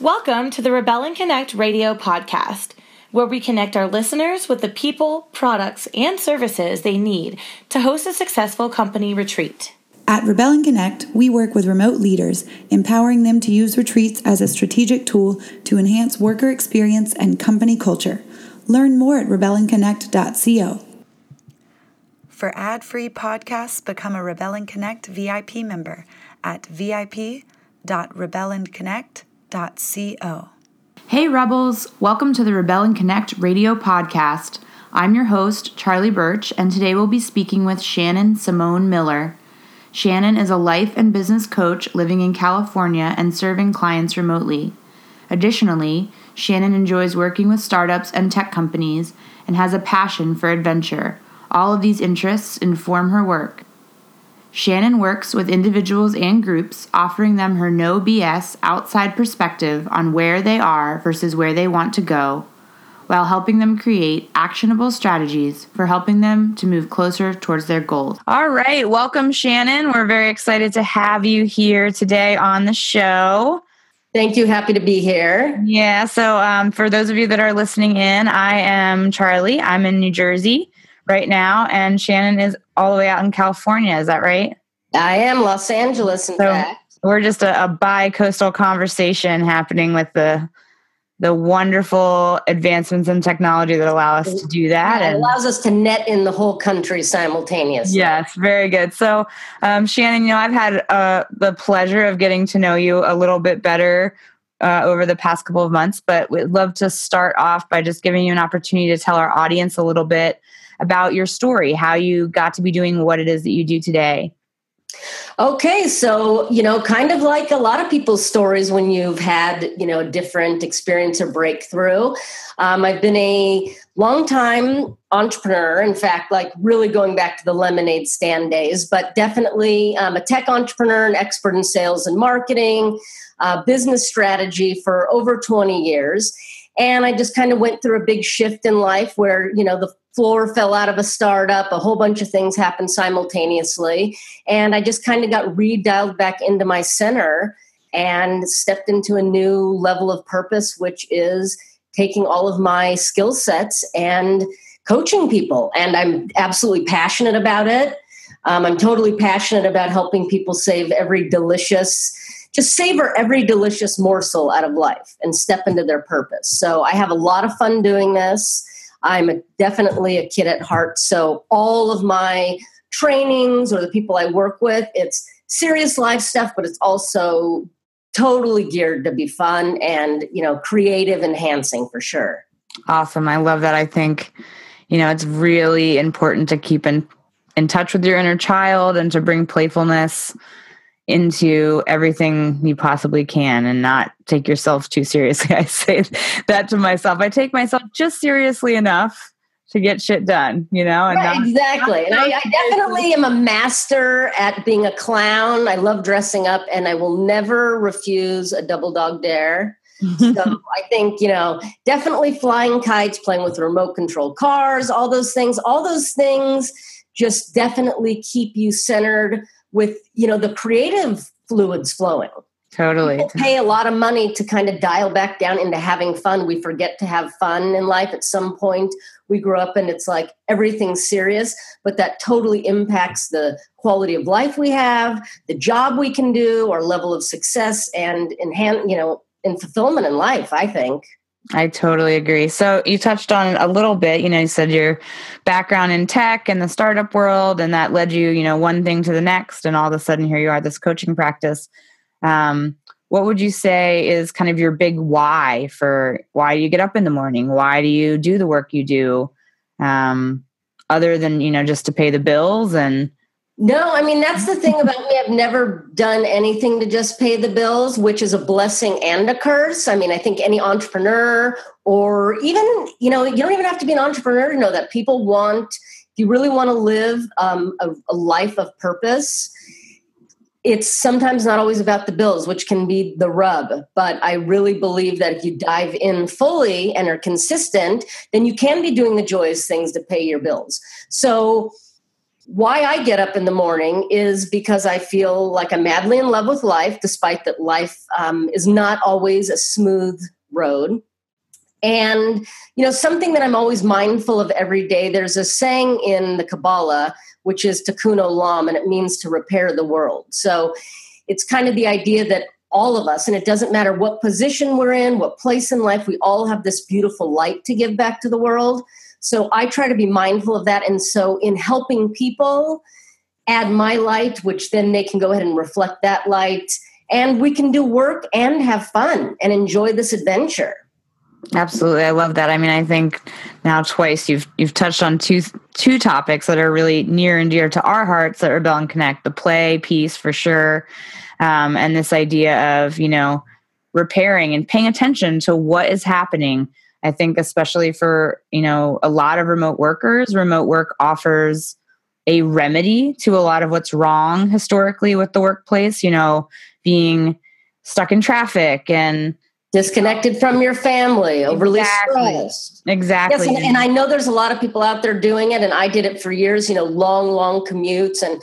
Welcome to the Rebel and Connect radio podcast, where we connect our listeners with the people, products, and services they need to host a successful company retreat. At Rebel and Connect, we work with remote leaders, empowering them to use retreats as a strategic tool to enhance worker experience and company culture. Learn more at rebelandconnect.co. For ad-free podcasts, become a Rebel and Connect VIP member at vip.rebelandconnect.co Hey, Rebels! Welcome to the Rebel and Connect radio podcast. I'm your host, Charlie Birch, and today we'll be speaking with Shannon Simone Miller. Shannon is a life and business coach living in California and serving clients remotely. Additionally, Shannon enjoys working with startups and tech companies and has a passion for adventure. All of these interests inform her work. Shannon works with individuals and groups, offering them her no BS outside perspective on where they are versus where they want to go, while helping them create actionable strategies for helping them to move closer towards their goals. All right, welcome, Shannon. We're very excited to have you here today on the show. Thank you. Happy to be here. Yeah. So, um, for those of you that are listening in, I am Charlie. I'm in New Jersey right now, and Shannon is all the way out in California. Is that right? I am Los Angeles, in so fact. We're just a, a bi-coastal conversation happening with the the wonderful advancements in technology that allow us to do that. Yeah, it allows us to net in the whole country simultaneously. Yes, very good. So, um, Shannon, you know, I've had uh, the pleasure of getting to know you a little bit better uh, over the past couple of months, but we'd love to start off by just giving you an opportunity to tell our audience a little bit about your story, how you got to be doing what it is that you do today. Okay, so, you know, kind of like a lot of people's stories when you've had, you know, a different experience or breakthrough. Um, I've been a long time entrepreneur, in fact, like really going back to the lemonade stand days, but definitely um, a tech entrepreneur, an expert in sales and marketing, uh, business strategy for over 20 years. And I just kind of went through a big shift in life where, you know, the floor fell out of a startup, a whole bunch of things happened simultaneously. And I just kind of got redialed back into my center and stepped into a new level of purpose, which is taking all of my skill sets and coaching people. And I'm absolutely passionate about it. Um, I'm totally passionate about helping people save every delicious just savor every delicious morsel out of life and step into their purpose. So I have a lot of fun doing this. I'm definitely a kid at heart. So all of my trainings or the people I work with, it's serious life stuff, but it's also totally geared to be fun and, you know, creative enhancing for sure. Awesome. I love that. I think, you know, it's really important to keep in in touch with your inner child and to bring playfulness into everything you possibly can and not take yourself too seriously. I say that to myself. I take myself just seriously enough to get shit done, you know? And right, not, exactly. Not and I, I definitely am a master at being a clown. I love dressing up and I will never refuse a double dog dare. so I think, you know, definitely flying kites, playing with remote control cars, all those things, all those things just definitely keep you centered with you know the creative fluids flowing. Totally. People pay a lot of money to kind of dial back down into having fun. We forget to have fun in life at some point. We grow up and it's like everything's serious but that totally impacts the quality of life we have the job we can do our level of success and enhance you know in fulfillment in life i think I totally agree. So you touched on a little bit, you know, you said your background in tech and the startup world, and that led you, you know, one thing to the next, and all of a sudden here you are, this coaching practice. Um, what would you say is kind of your big why for why you get up in the morning? Why do you do the work you do? Um, other than, you know, just to pay the bills and no, I mean, that's the thing about me. I've never done anything to just pay the bills, which is a blessing and a curse. I mean, I think any entrepreneur or even, you know, you don't even have to be an entrepreneur to know that people want, if you really want to live um, a, a life of purpose, it's sometimes not always about the bills, which can be the rub. But I really believe that if you dive in fully and are consistent, then you can be doing the joyous things to pay your bills. So, why I get up in the morning is because I feel like I'm madly in love with life, despite that life um, is not always a smooth road. And, you know, something that I'm always mindful of every day, there's a saying in the Kabbalah, which is tikkun olam, and it means to repair the world. So it's kind of the idea that all of us, and it doesn't matter what position we're in, what place in life, we all have this beautiful light to give back to the world. So I try to be mindful of that. And so in helping people add my light, which then they can go ahead and reflect that light, and we can do work and have fun and enjoy this adventure. Absolutely, I love that. I mean, I think now twice you've you've touched on two two topics that are really near and dear to our hearts at Rebel and Connect: the play piece for sure, um, and this idea of you know repairing and paying attention to what is happening i think especially for you know a lot of remote workers remote work offers a remedy to a lot of what's wrong historically with the workplace you know being stuck in traffic and disconnected from your family overly exactly. stressed exactly yes and, and i know there's a lot of people out there doing it and i did it for years you know long long commutes and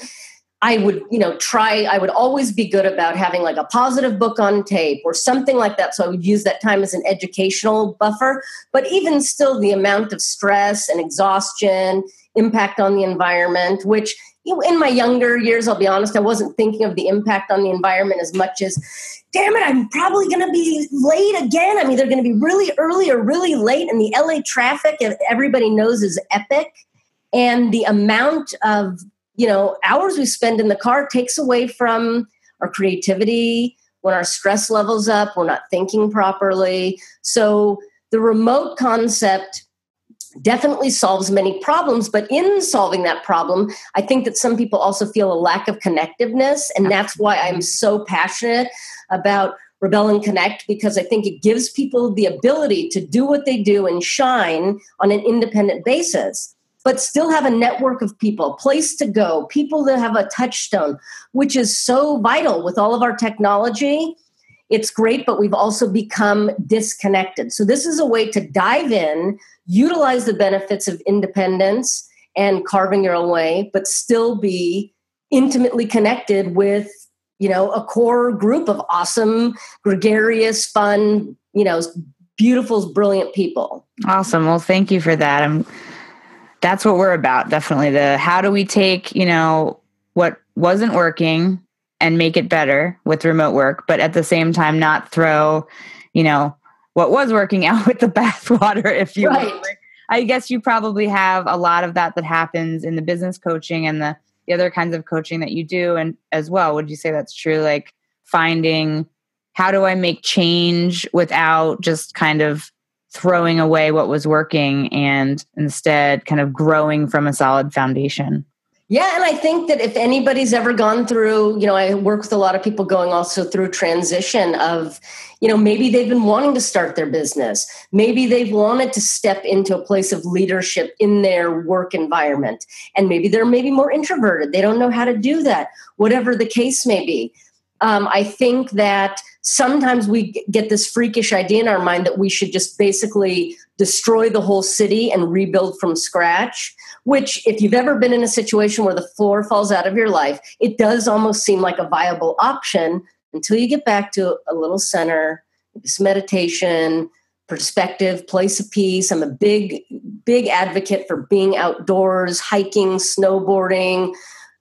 I would, you know, try, I would always be good about having like a positive book on tape or something like that. So I would use that time as an educational buffer. But even still, the amount of stress and exhaustion, impact on the environment, which you know, in my younger years, I'll be honest, I wasn't thinking of the impact on the environment as much as, damn it, I'm probably going to be late again. I'm either going to be really early or really late. And the LA traffic, everybody knows, is epic. And the amount of you know hours we spend in the car takes away from our creativity when our stress levels up we're not thinking properly. So the remote concept definitely solves many problems but in solving that problem i think that some people also feel a lack of connectiveness and that's why i'm so passionate about rebel and connect because i think it gives people the ability to do what they do and shine on an independent basis but still have a network of people, place to go, people that have a touchstone, which is so vital with all of our technology. It's great, but we've also become disconnected. So, this is a way to dive in, utilize the benefits of independence and carving your own way, but still be intimately connected with you know a core group of awesome gregarious fun you know beautiful brilliant people awesome well thank you for that i'm that's what we're about definitely the how do we take you know what wasn't working and make it better with remote work but at the same time not throw you know what was working out with the bathwater if you right. will i guess you probably have a lot of that that happens in the business coaching and the the other kinds of coaching that you do and as well would you say that's true like finding how do i make change without just kind of throwing away what was working and instead kind of growing from a solid foundation. Yeah, and I think that if anybody's ever gone through, you know, I work with a lot of people going also through transition of, you know, maybe they've been wanting to start their business. Maybe they've wanted to step into a place of leadership in their work environment. And maybe they're maybe more introverted. They don't know how to do that, whatever the case may be. Um, I think that sometimes we get this freakish idea in our mind that we should just basically destroy the whole city and rebuild from scratch which if you've ever been in a situation where the floor falls out of your life it does almost seem like a viable option until you get back to a little center this meditation perspective place of peace. I'm a big big advocate for being outdoors hiking snowboarding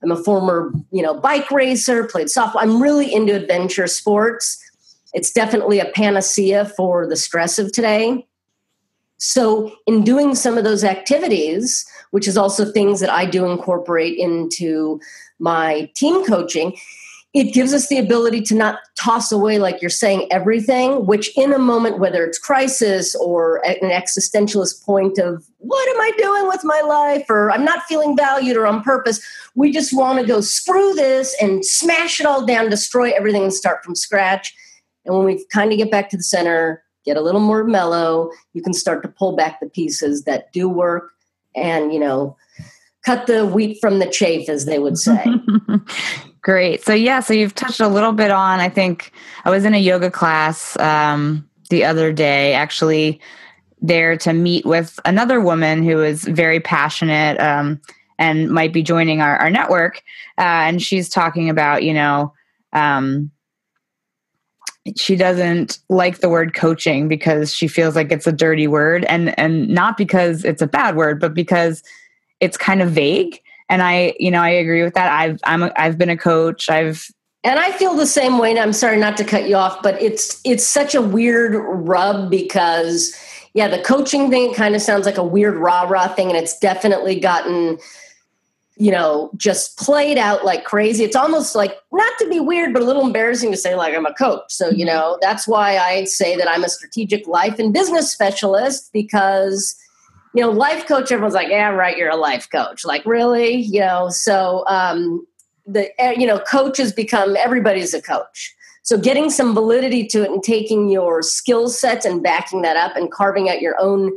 i'm a former you know bike racer played softball i'm really into adventure sports it's definitely a panacea for the stress of today. So, in doing some of those activities, which is also things that I do incorporate into my team coaching, it gives us the ability to not toss away, like you're saying, everything, which in a moment, whether it's crisis or an existentialist point of what am I doing with my life, or I'm not feeling valued or on purpose, we just want to go screw this and smash it all down, destroy everything, and start from scratch. And when we kind of get back to the center, get a little more mellow, you can start to pull back the pieces that do work and, you know, cut the wheat from the chaff, as they would say. Great. So, yeah, so you've touched a little bit on, I think I was in a yoga class um, the other day, actually there to meet with another woman who is very passionate um, and might be joining our, our network. Uh, and she's talking about, you know, um, she doesn't like the word coaching because she feels like it's a dirty word and and not because it's a bad word but because it's kind of vague and i you know i agree with that i've i'm a, i've been a coach i've and I feel the same way. And I'm sorry not to cut you off, but it's it's such a weird rub because yeah, the coaching thing kind of sounds like a weird rah rah thing, and it's definitely gotten you know just played out like crazy. It's almost like not to be weird, but a little embarrassing to say like I'm a coach. So you mm-hmm. know that's why I say that I'm a strategic life and business specialist because you know life coach everyone's like yeah right you're a life coach. Like really? You know so um the eh, you know coaches become everybody's a coach. So getting some validity to it and taking your skill sets and backing that up and carving out your own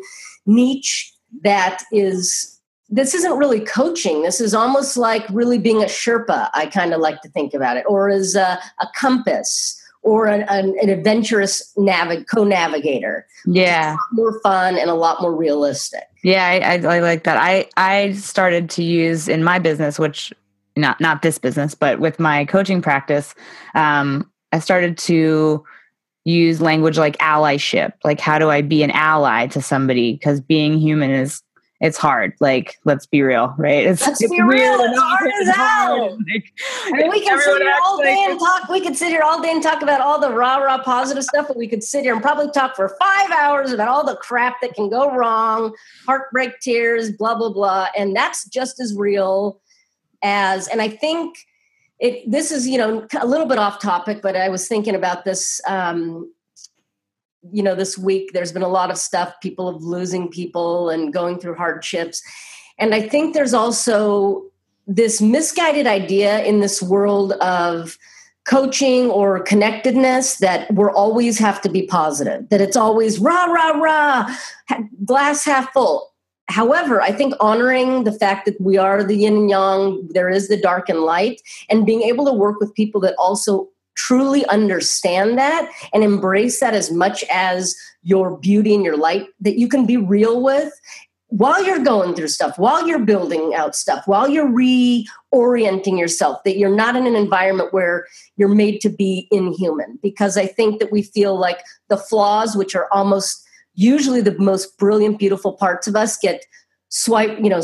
niche that is this isn't really coaching. This is almost like really being a sherpa i kind of like to think about it or as a, a compass or an, an, an adventurous navig- co-navigator yeah more fun and a lot more realistic yeah I, I, I like that i i started to use in my business which not not this business, but with my coaching practice, um, I started to use language like allyship. Like, how do I be an ally to somebody? Because being human is it's hard. Like, let's be real, right? It's, let's it's be real. It's hard as hell. Like, I mean, we can sit here all day like, and talk. We could sit here all day and talk about all the rah rah positive stuff, but we could sit here and probably talk for five hours about all the crap that can go wrong, heartbreak, tears, blah blah blah, and that's just as real as and i think it this is you know a little bit off topic but i was thinking about this um you know this week there's been a lot of stuff people of losing people and going through hardships. And i think there's also this misguided idea in this world of coaching or connectedness that we're always have to be positive that it's always rah rah rah glass half full. However, I think honoring the fact that we are the yin and yang, there is the dark and light, and being able to work with people that also truly understand that and embrace that as much as your beauty and your light that you can be real with while you're going through stuff, while you're building out stuff, while you're reorienting yourself, that you're not in an environment where you're made to be inhuman. Because I think that we feel like the flaws, which are almost usually the most brilliant, beautiful parts of us get swiped, you know,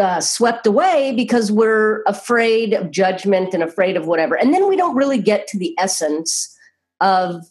uh, swept away because we're afraid of judgment and afraid of whatever. And then we don't really get to the essence of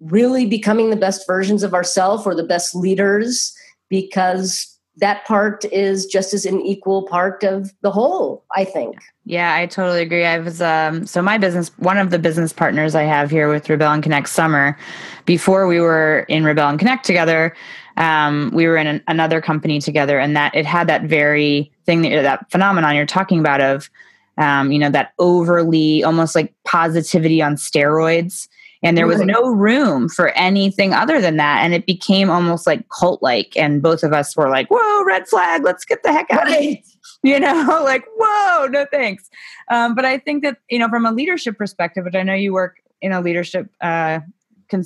really becoming the best versions of ourselves or the best leaders because that part is just as an equal part of the whole i think yeah i totally agree i was um so my business one of the business partners i have here with rebel and connect summer before we were in rebel and connect together um, we were in an, another company together and that it had that very thing that that phenomenon you're talking about of um, you know that overly almost like positivity on steroids. And there was no room for anything other than that. And it became almost like cult like and both of us were like whoa red flag let's get the heck out right. of here. You know like whoa no thanks. Um, but i think that you know from a leadership perspective which i know you work in a leadership uh,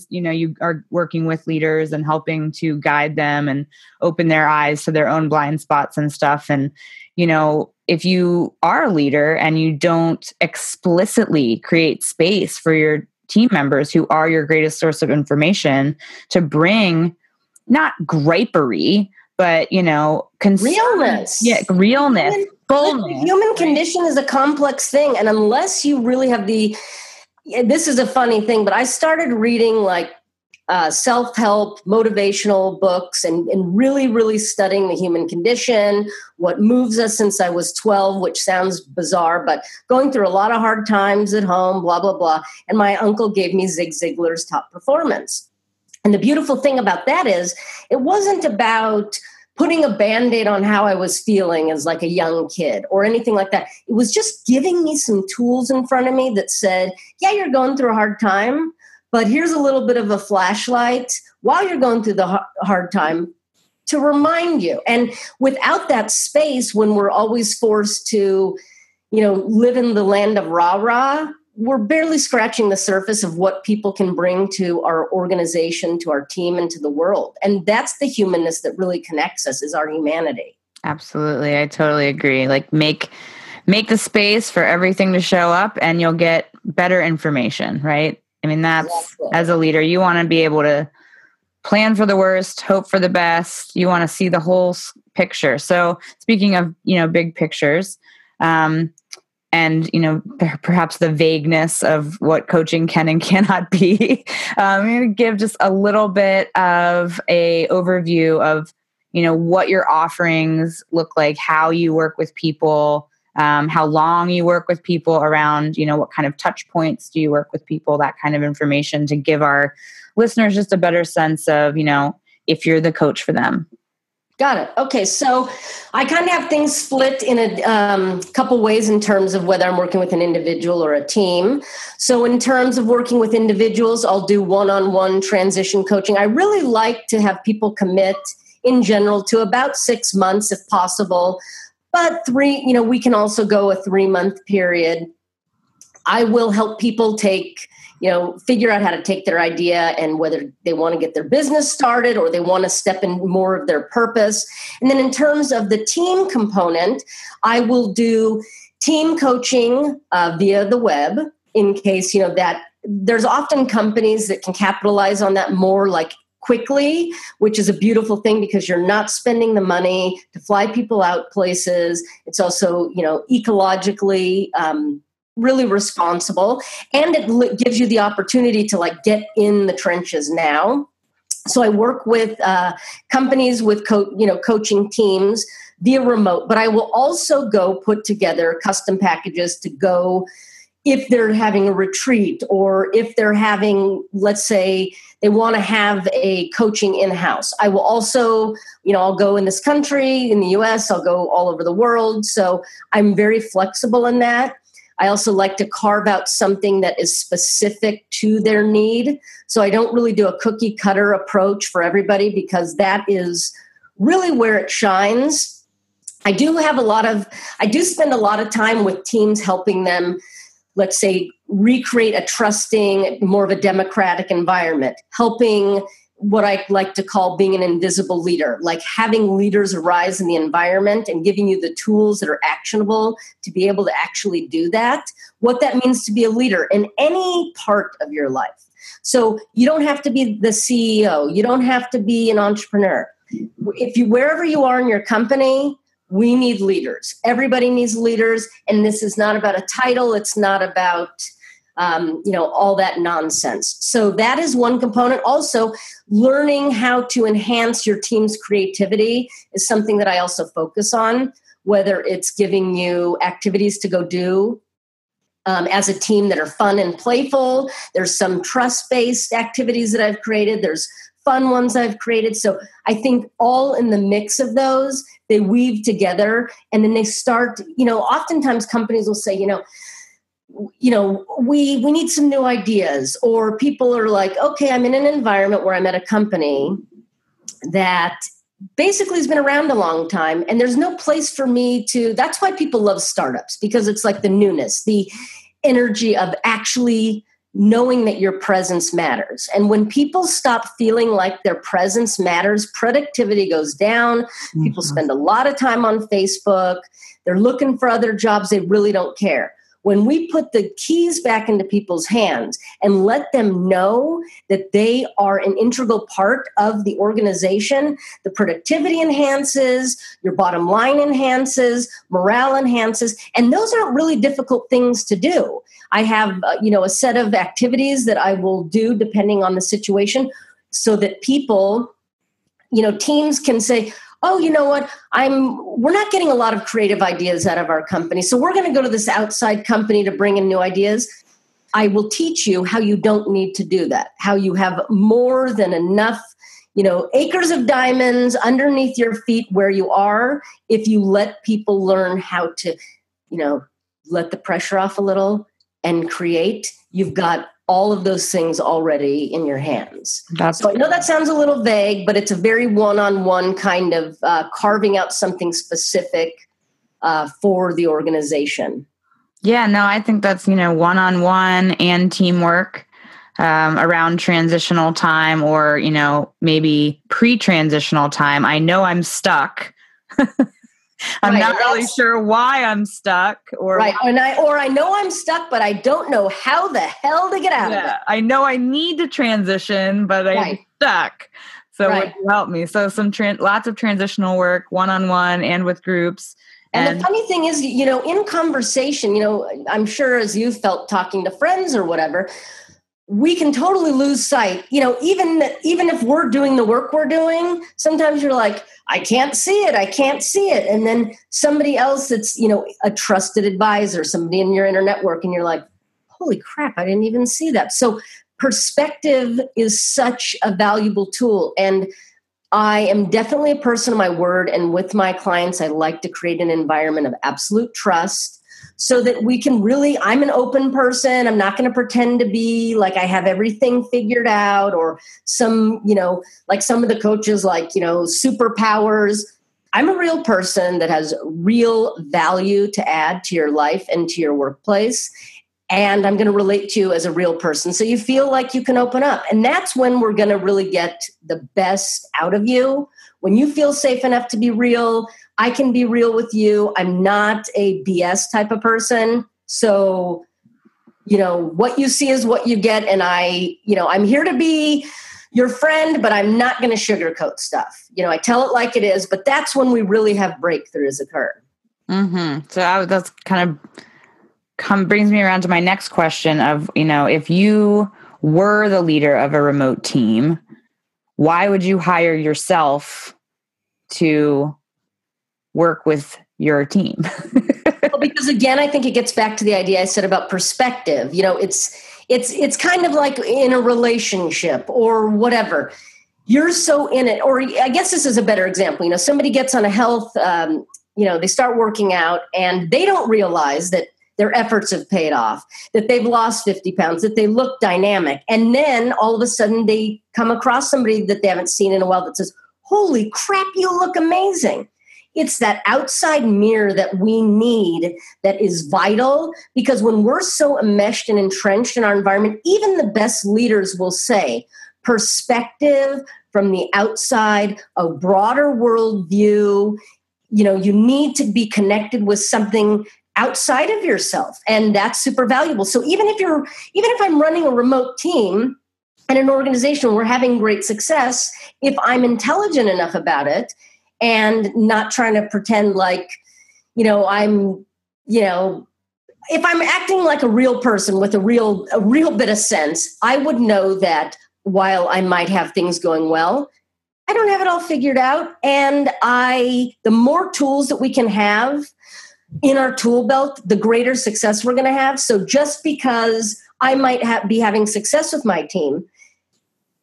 you know you are working with leaders and helping to guide them and open their eyes to their own blind spots and stuff. And you know if you are a leader and you don't explicitly create space for your team members who are your greatest source of information to bring not gripery, but you know, concern, realness. Yeah, realness. Human, boldness, the human condition is a complex thing, and unless you really have the, this is a funny thing, but I started reading like uh, self help, motivational books, and, and really, really studying the human condition, what moves us since I was 12, which sounds bizarre, but going through a lot of hard times at home, blah, blah, blah. And my uncle gave me Zig Ziglar's top performance. And the beautiful thing about that is, it wasn't about putting a band aid on how I was feeling as like a young kid or anything like that. It was just giving me some tools in front of me that said, yeah, you're going through a hard time, but here's a little bit of a flashlight while you're going through the hard time to remind you. And without that space, when we're always forced to, you know, live in the land of rah rah, we're barely scratching the surface of what people can bring to our organization, to our team, and to the world. And that's the humanness that really connects us is our humanity. Absolutely. I totally agree. Like make make the space for everything to show up and you'll get better information, right? I mean, that's exactly. as a leader, you want to be able to plan for the worst, hope for the best. You want to see the whole picture. So, speaking of, you know, big pictures, um, and you know perhaps the vagueness of what coaching can and cannot be. Um, i'm going to give just a little bit of a overview of you know what your offerings look like how you work with people um, how long you work with people around you know what kind of touch points do you work with people that kind of information to give our listeners just a better sense of you know if you're the coach for them Got it. Okay, so I kind of have things split in a um, couple ways in terms of whether I'm working with an individual or a team. So, in terms of working with individuals, I'll do one on one transition coaching. I really like to have people commit in general to about six months if possible but three you know we can also go a three month period i will help people take you know figure out how to take their idea and whether they want to get their business started or they want to step in more of their purpose and then in terms of the team component i will do team coaching uh, via the web in case you know that there's often companies that can capitalize on that more like quickly, which is a beautiful thing because you're not spending the money to fly people out places. It's also, you know, ecologically um, really responsible, and it gives you the opportunity to like get in the trenches now. So I work with uh, companies with co- you know coaching teams via remote, but I will also go put together custom packages to go if they're having a retreat or if they're having let's say they want to have a coaching in-house i will also you know i'll go in this country in the us i'll go all over the world so i'm very flexible in that i also like to carve out something that is specific to their need. So i don't really do a cookie cutter approach for everybody because that is really where it shines. I do have a lot of i do spend a lot of time with teams helping them let's say, recreate a trusting, more of a democratic environment, helping what I like to call being an invisible leader, like having leaders arise in the environment and giving you the tools that are actionable to be able to actually do that. What that means to be a leader in any part of your life. So you don't have to be the CEO, you don't have to be an entrepreneur. If you wherever you are in your company, we need leaders. Everybody needs leaders, and this is not about a title. It's not about um, you know all that nonsense. So that is one component. Also, learning how to enhance your team's creativity is something that I also focus on. Whether it's giving you activities to go do um, as a team that are fun and playful. There's some trust based activities that I've created. There's fun ones I've created. So I think all in the mix of those, they weave together and then they start, you know, oftentimes companies will say, you know, you know we we need some new ideas or people are like okay i'm in an environment where i'm at a company that basically has been around a long time and there's no place for me to that's why people love startups because it's like the newness the energy of actually knowing that your presence matters. And when people stop feeling like their presence matters, productivity goes down. Mm-hmm. People spend a lot of time on Facebook. They're looking for other jobs. They really don't care when we put the keys back into people's hands and let them know that they are an integral part of the organization, the productivity enhances, your bottom line enhances, morale enhances, and those aren't really difficult things to do. I have, uh, you know, a set of activities that I will do depending on the situation so that people, you know, teams can say, oh you know what? I'm we're not getting a lot of creative ideas out of our company so we're going to go to this outside company to bring in new ideas. I will teach you how you don't need to do that how you have more than enough you know acres of diamonds underneath your feet where you are if you let people learn how to you know let the pressure off a little and create. You've got all of those things already in your hands. That's so I know that sounds a little vague, but it's a very one-on-one kind of uh, carving out something specific uh, for the organization. Yeah, no, I think that's you know one-on-one and teamwork um, around transitional time, or you know maybe pre-transitional time. I know I'm stuck. I'm Right, not really sure why I'm stuck or right and i or i know i'm stuck but i don't know how the hell to get out of it I know I need to transition, but I'm Right. stuck. So would Right. you help me? So some tran lots of transitional work, one on one and with groups. And, the funny thing is, you know, in conversation, you know, I'm sure as you felt talking to friends or whatever, we can totally lose sight. You know, even even if we're doing the work we're doing, sometimes you're like, I can't see it, I can't see it, and then somebody else that's you know a trusted advisor, somebody in your inner network, and you're like, holy crap, I didn't even see that. So perspective is such a valuable tool, and I am definitely a person of my word, and with my clients, I like to create an environment of absolute trust so that we can really. I'm an open person. I'm not going to pretend to be like I have everything figured out or some, you know, like some of the coaches, like, you know, superpowers. I'm a real person that has real value to add to your life and to your workplace. And I'm going to relate to you as a real person. So you feel like you can open up. And that's when we're going to really get the best out of you. When you feel safe enough to be real, I can be real with you. I'm not a BS type of person. So, you know, what you see is what you get. And I, you know, I'm here to be your friend, but I'm not going to sugarcoat stuff. You know, I tell it like it is, but that's when we really have breakthroughs occur. Mm-hmm. So I, that's kind of come brings me around to my next question of you know if you were the leader of a remote team, why would you hire yourself to work with your team? well, because again, I think it gets back to the idea I said about perspective. You know, it's it's it's kind of like in a relationship or whatever. You're so in it, or I guess this is a better example. You know, somebody gets on a health, um, you know, they start working out and they don't realize that their efforts have paid off, that they've lost 50 pounds, that they look dynamic. And then all of a sudden they come across somebody that they haven't seen in a while that says, Holy crap, you look amazing. It's that outside mirror that we need that is vital because when we're so enmeshed and entrenched in our environment, even the best leaders will say perspective from the outside, a broader worldview. You know, you need to be connected with something outside of yourself, and that's super valuable. So even if you're, even if I'm running a remote team, and an organization we're having great success if i'm intelligent enough about it and not trying to pretend like you know i'm you know if i'm acting like a real person with a real a real bit of sense i would know that while i might have things going well i don't have it all figured out. And i the more tools that we can have in our tool belt the greater success we're going to have. So just because i might ha- be having success with my team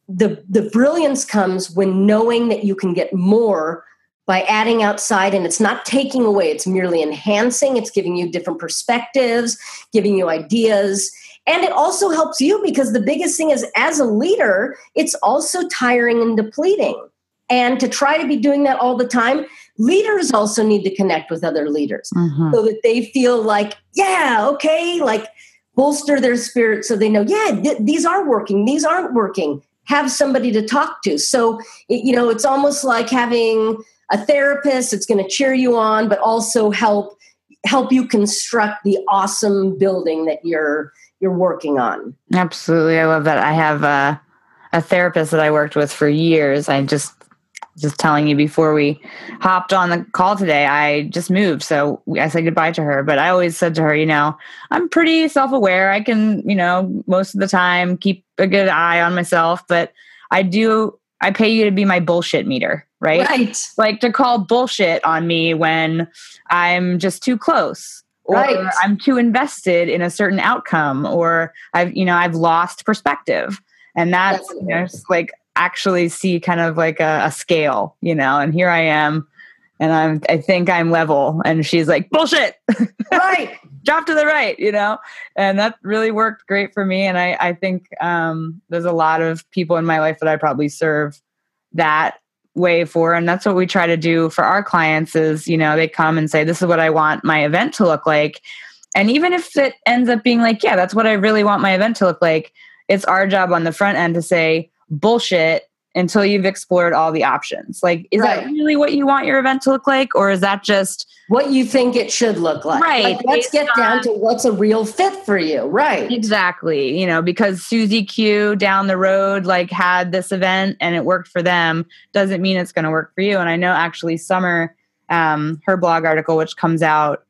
the the brilliance comes when knowing that you can get more by adding outside and it's not taking away it's merely enhancing it's giving you different perspectives giving you ideas. And it also helps you because the biggest thing is as a leader it's also tiring and depleting. And to try to be doing that all the time leaders also need to connect with other leaders Mhm. so that they feel like yeah okay like bolster their spirit so they know yeah th- these are working these aren't working. Have somebody to talk to. So it, you know it's almost like having a therapist that's going to cheer you on but also help help you construct the awesome building that you're you're working on Absolutely. I love that. I have a, a therapist that I worked with for years. I just just telling you before we hopped on the call today, I just moved. So I said goodbye to her. But I always said to her, you know, I'm pretty self aware. I can, you know, most of the time keep a good eye on myself. But I do, I pay you to be my bullshit meter, right? right Like to call bullshit on me when I'm just too close. Or Right. I'm too invested in a certain outcome, or I've, you know, I've lost perspective. And that's, you know, just like actually see kind of like a, a scale, you know, and here I am and I'm, I think I'm level. And she's like, bullshit, right drop to the right, you know? And that really worked great for me. And I, I think um, there's a lot of people in my life that I probably serve that way for. And that's what we try to do for our clients is, you know, they come and say, this is what I want my event to look like. And even if it ends up being like, yeah, that's what I really want my event to look like, it's our job on the front end to say, bullshit, until you've explored all the options. Like, is Right. that really what you want your event to look like? Or is that just, What you think it should look like. Right, Like, let's get down to what's a real fit for you. Right. Exactly. You know, because Susie Q down the road like had this event and it worked for them doesn't mean it's going to work for you. And I know actually Summer, um, her blog article, which comes out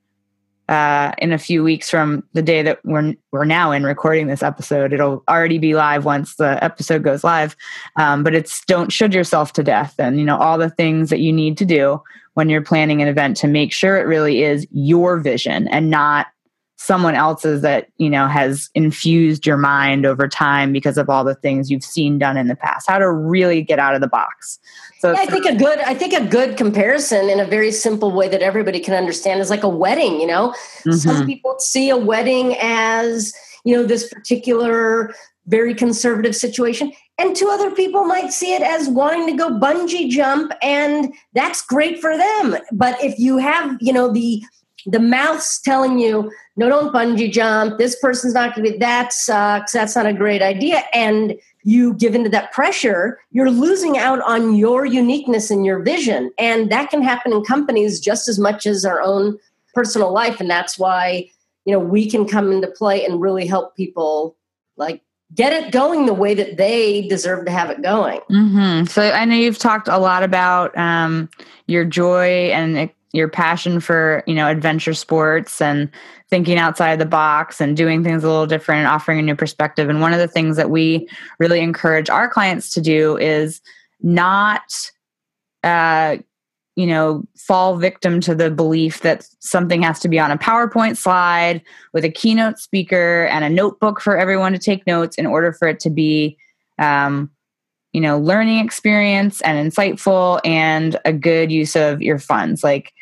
uh, in a few weeks from the day that we're we're now in recording this episode, it'll already be live once the episode goes live. Um, but it's don't should yourself to death, and you know all the things that you need to do when you're planning an event to make sure it really is your vision and not someone else's that you know has infused your mind over time because of all the things you've seen done in the past how to really get out of the box so Yeah, I think a good I think a good comparison in a very simple way that everybody can understand is like a wedding, you know. Some Mhm. people see a wedding as, you know, this particular very conservative situation and two other people might see it as wanting to go bungee jump and that's great for them. But if you have, you know, the the mouths telling you, no, don't bungee jump. This person's not going to be, that sucks. That's not a great idea. And you give into that pressure, you're losing out on your uniqueness and your vision. And that can happen in companies just as much as our own personal life. And that's why, you know, we can come into play and really help people like get it going the way that they deserve to have it going. hmm So I know you've talked a lot about um, your joy and your passion for you know adventure sports and thinking outside the box and doing things a little different and offering a new perspective. And one of the things that we really encourage our clients to do is not, uh, you know, fall victim to the belief that something has to be on a PowerPoint slide with a keynote speaker and a notebook for everyone to take notes in order for it to be. Um, you know learning experience and insightful and a good use of your funds like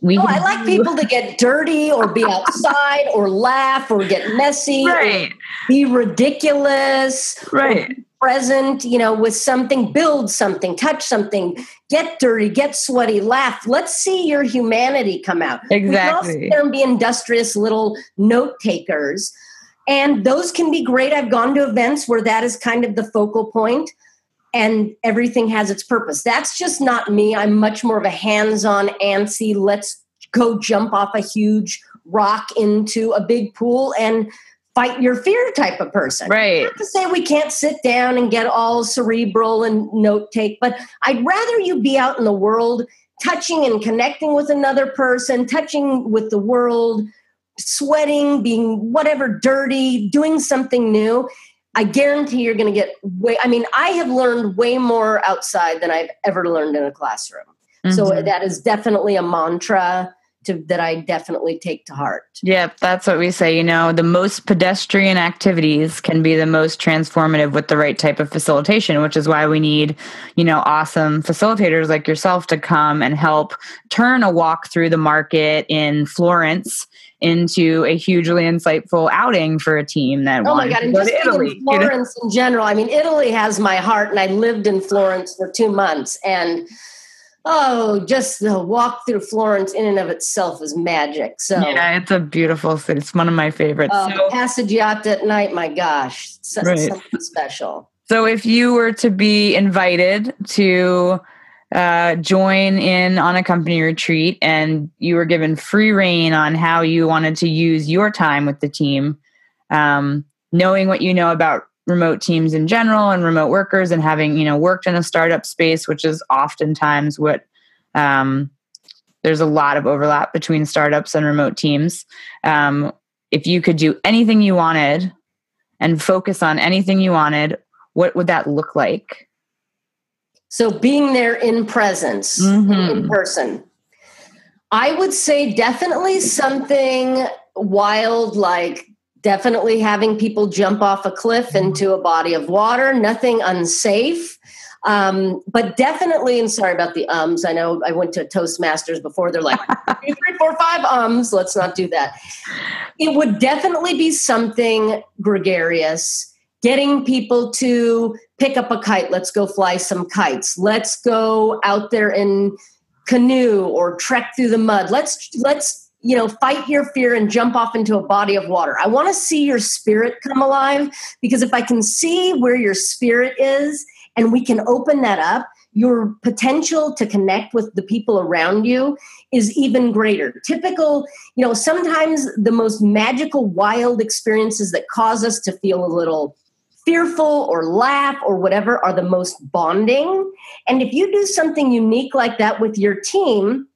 we Oh, I like people to get dirty or be outside or laugh or get messy right be ridiculous right present, you know, with something, build something, touch something, get dirty, get sweaty, laugh. Let's see your humanity come out. We can Exactly. there and be industrious little note takers. And those can be great. I've gone to events where that is kind of the focal point and everything has its purpose. That's just not me. I'm much more of a hands on, antsy, let's go jump off a huge rock into a big pool and fight your fear type of person right not to say we can't sit down and get all cerebral and note take, but I'd rather you be out in the world touching and connecting with another person, touching with the world, sweating, being whatever dirty, doing something new. I guarantee you're going to get way, I mean, I have learned way more outside than I've ever learned in a classroom. So Mhm. that is definitely a mantra to, that I definitely take to heart. Yep, that's what we say. You know, the most pedestrian activities can be the most transformative with the right type of facilitation, which is why we need, you know, awesome facilitators like yourself to come and help turn a walk through the market in Florence into a hugely insightful outing for a team that Oh my God! to And just Italy. in you know? Florence in general. I mean, Italy has my heart, and I lived in Florence for two months. And oh, just the walk through Florence in and of itself is magic. So, Yeah, it's a beautiful city. It's one of my favorites. uh, so, Passeggiata at night, my gosh, Right. something special. so if you were to be invited to uh, join in on a company retreat and you were given free reign on how you wanted to use your time with the team, um, knowing what you know about remote teams in general and remote workers and having you know worked in a startup space which is oftentimes what um, there's a lot of overlap between startups and remote teams. Um, if you could do anything you wanted and focus on anything you wanted what would that look like So, being there in presence, Mhm. in person, I would say definitely something wild like definitely having people jump off a cliff into a body of water, nothing unsafe. Um, but definitely, and sorry about the ums. I know I went to Toastmasters before. They're like, three, three, four, five ums. Let's not do that. It would definitely be something gregarious, getting people to pick up a kite. Let's go fly some kites. Let's go out there and canoe or trek through the mud. Let's let's you know fight your fear and jump off into a body of water. I want to see your spirit come alive because if I can see where your spirit is and we can open that up, your potential to connect with the people around you is even greater. Typical, you know, sometimes the most magical, wild experiences that cause us to feel a little fearful or laugh or whatever are the most bonding. And if you do something unique like that with your team,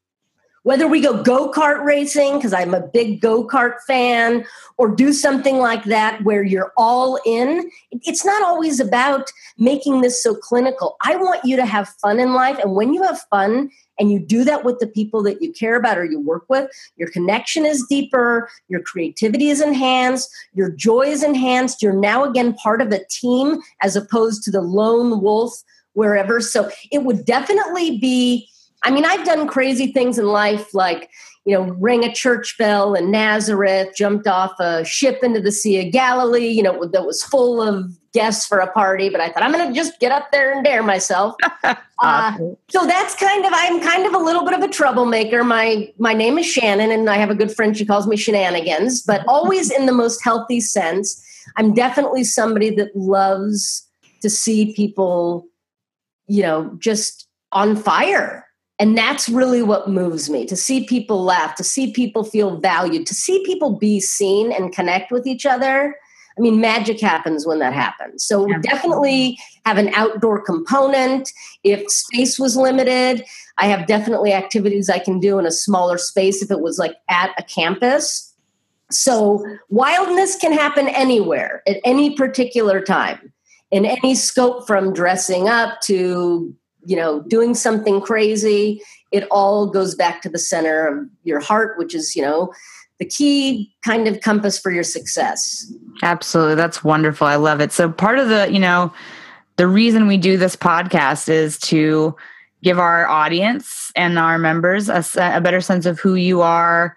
whether we go go kart racing, because I'm a big go kart fan, or do something like that where you're all in, it's not always about making this so clinical. I want you to have fun in life. And when you have fun and you do that with the people that you care about or you work with, your connection is deeper, your creativity is enhanced, your joy is enhanced. You're now again part of a team as opposed to the lone wolf wherever. So it would definitely be I mean, I've done crazy things in life, like, you know, ring a church bell in Nazareth, jumped off a ship into the Sea of Galilee, you know, that was full of guests for a party, but I thought I'm going to just get up there and dare myself. uh, so that's kind of I'm kind of a little bit of a troublemaker. My my name is Shannon, and I have a good friend. She calls me Shenanigans, but always in the most healthy sense. I'm definitely somebody that loves to see people, you know, just on fire and that's really what moves me to see people laugh, to see people feel valued, to see people be seen and connect with each other. I mean, magic happens when that happens. So, yeah. definitely have an outdoor component. If space was limited, I have definitely activities I can do in a smaller space if it was like at a campus. So, wildness can happen anywhere at any particular time in any scope from dressing up to you know doing something crazy it all goes back to the center of your heart which is you know the key kind of compass for your success. Absolutely. That's wonderful. I love it. So part of the you know the reason we do this podcast is to give our audience and our members a, a better sense of who you are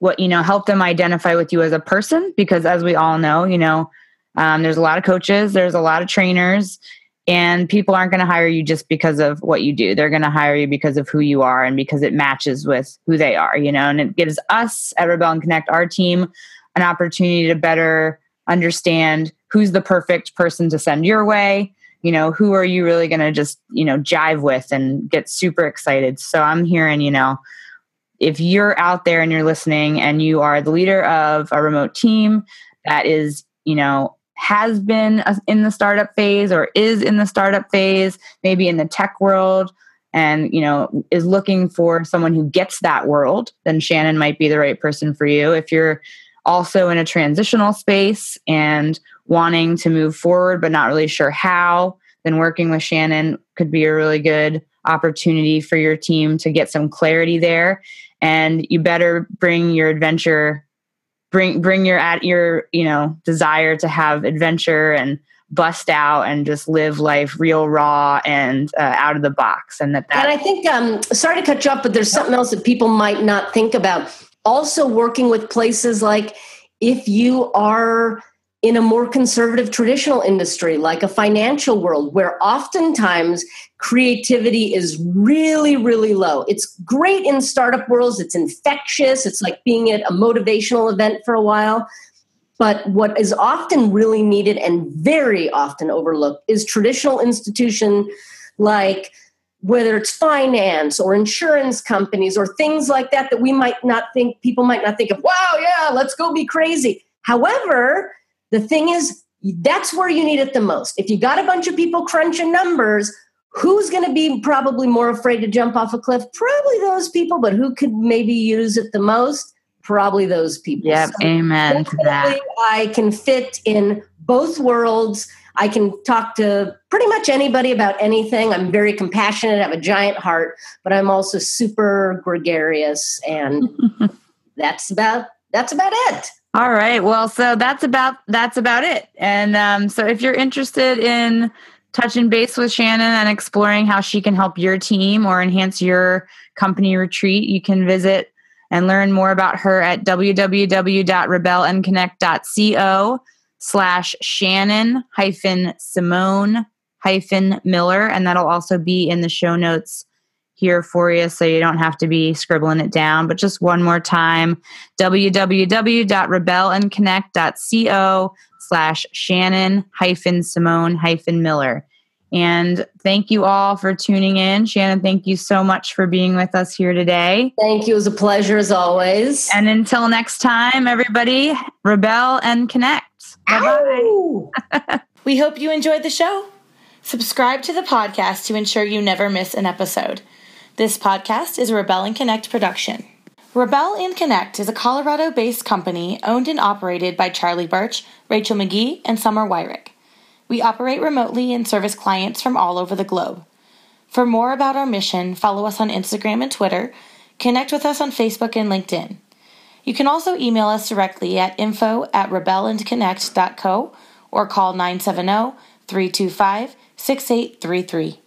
what you know help them identify with you as a person because as we all know you know um, there's a lot of coaches there's a lot of trainers and people aren't going to hire you just because of what you do. They're going to hire you because of who you are and because it matches with who they are you know? And it gives us at rebel and connect our team an opportunity to better understand who's the perfect person to send your way. You know who are you really going to just you know jive with and get super excited? So i'm hearing you know if you're out there and you're listening and you are the leader of a remote team that is you know has been in the startup phase or is in the startup phase, maybe in the tech world, and you know is looking for someone who gets that world, then Shannon might be the right person for you. If you're also in a transitional space and wanting to move forward but not really sure how, then working with Shannon could be a really good opportunity for your team to get some clarity there. And you better bring your adventure bring bring your at your you know desire to have adventure and bust out and just live life real raw and uh, out of the box and that, that and i think um sorry to cut you off but there's something else that people might not think about. Also working with places like if you are in a more conservative traditional industry like a financial world where oftentimes creativity is really really low. It's great in startup worlds. It's infectious. It's like being at a motivational event for a while. But what is often really needed and very often overlooked is traditional institution like whether it's finance or insurance companies or things like that that we might not think people might not think of wow yeah let's go be crazy. However the thing is, that's where you need it the most. If you got a bunch of people crunching numbers, who's going to be probably more afraid to jump off a cliff? Probably those people, but who could maybe use it the most? Probably those people. Yep, so amen to that. I can fit in both worlds. I can talk to pretty much anybody about anything. I'm very compassionate, I have a giant heart, but I'm also super gregarious and that's about that's about it. All right. Well, so that's about that's about it. And um, so if you're interested in touching base with Shannon and exploring how she can help your team or enhance your company retreat, you can visit and learn more about her at www.rebelandconnect.co slash Shannon hyphen Simone hyphen Miller. And that'll also be in the show notes here for you so you don't have to be scribbling it down. But just one more time www.rebelandconnect.co slash Shannon hyphen Simone hyphen Miller. And thank you all for tuning in. Shannon, thank you so much for being with us here today. Thank you. It was a pleasure as always. And until next time, everybody, rebel and connect. Bye we hope you enjoyed the show. Subscribe to the podcast to ensure you never miss an episode. This podcast is a Rebel and Connect production. Rebel and Connect is a Colorado based company owned and operated by Charlie Birch, Rachel McGee, and Summer Wyrick. We operate remotely and service clients from all over the globe. For more about our mission, follow us on Instagram and Twitter, connect with us on Facebook and LinkedIn. You can also email us directly at info at rebelandconnect.co or call 970 325 6833.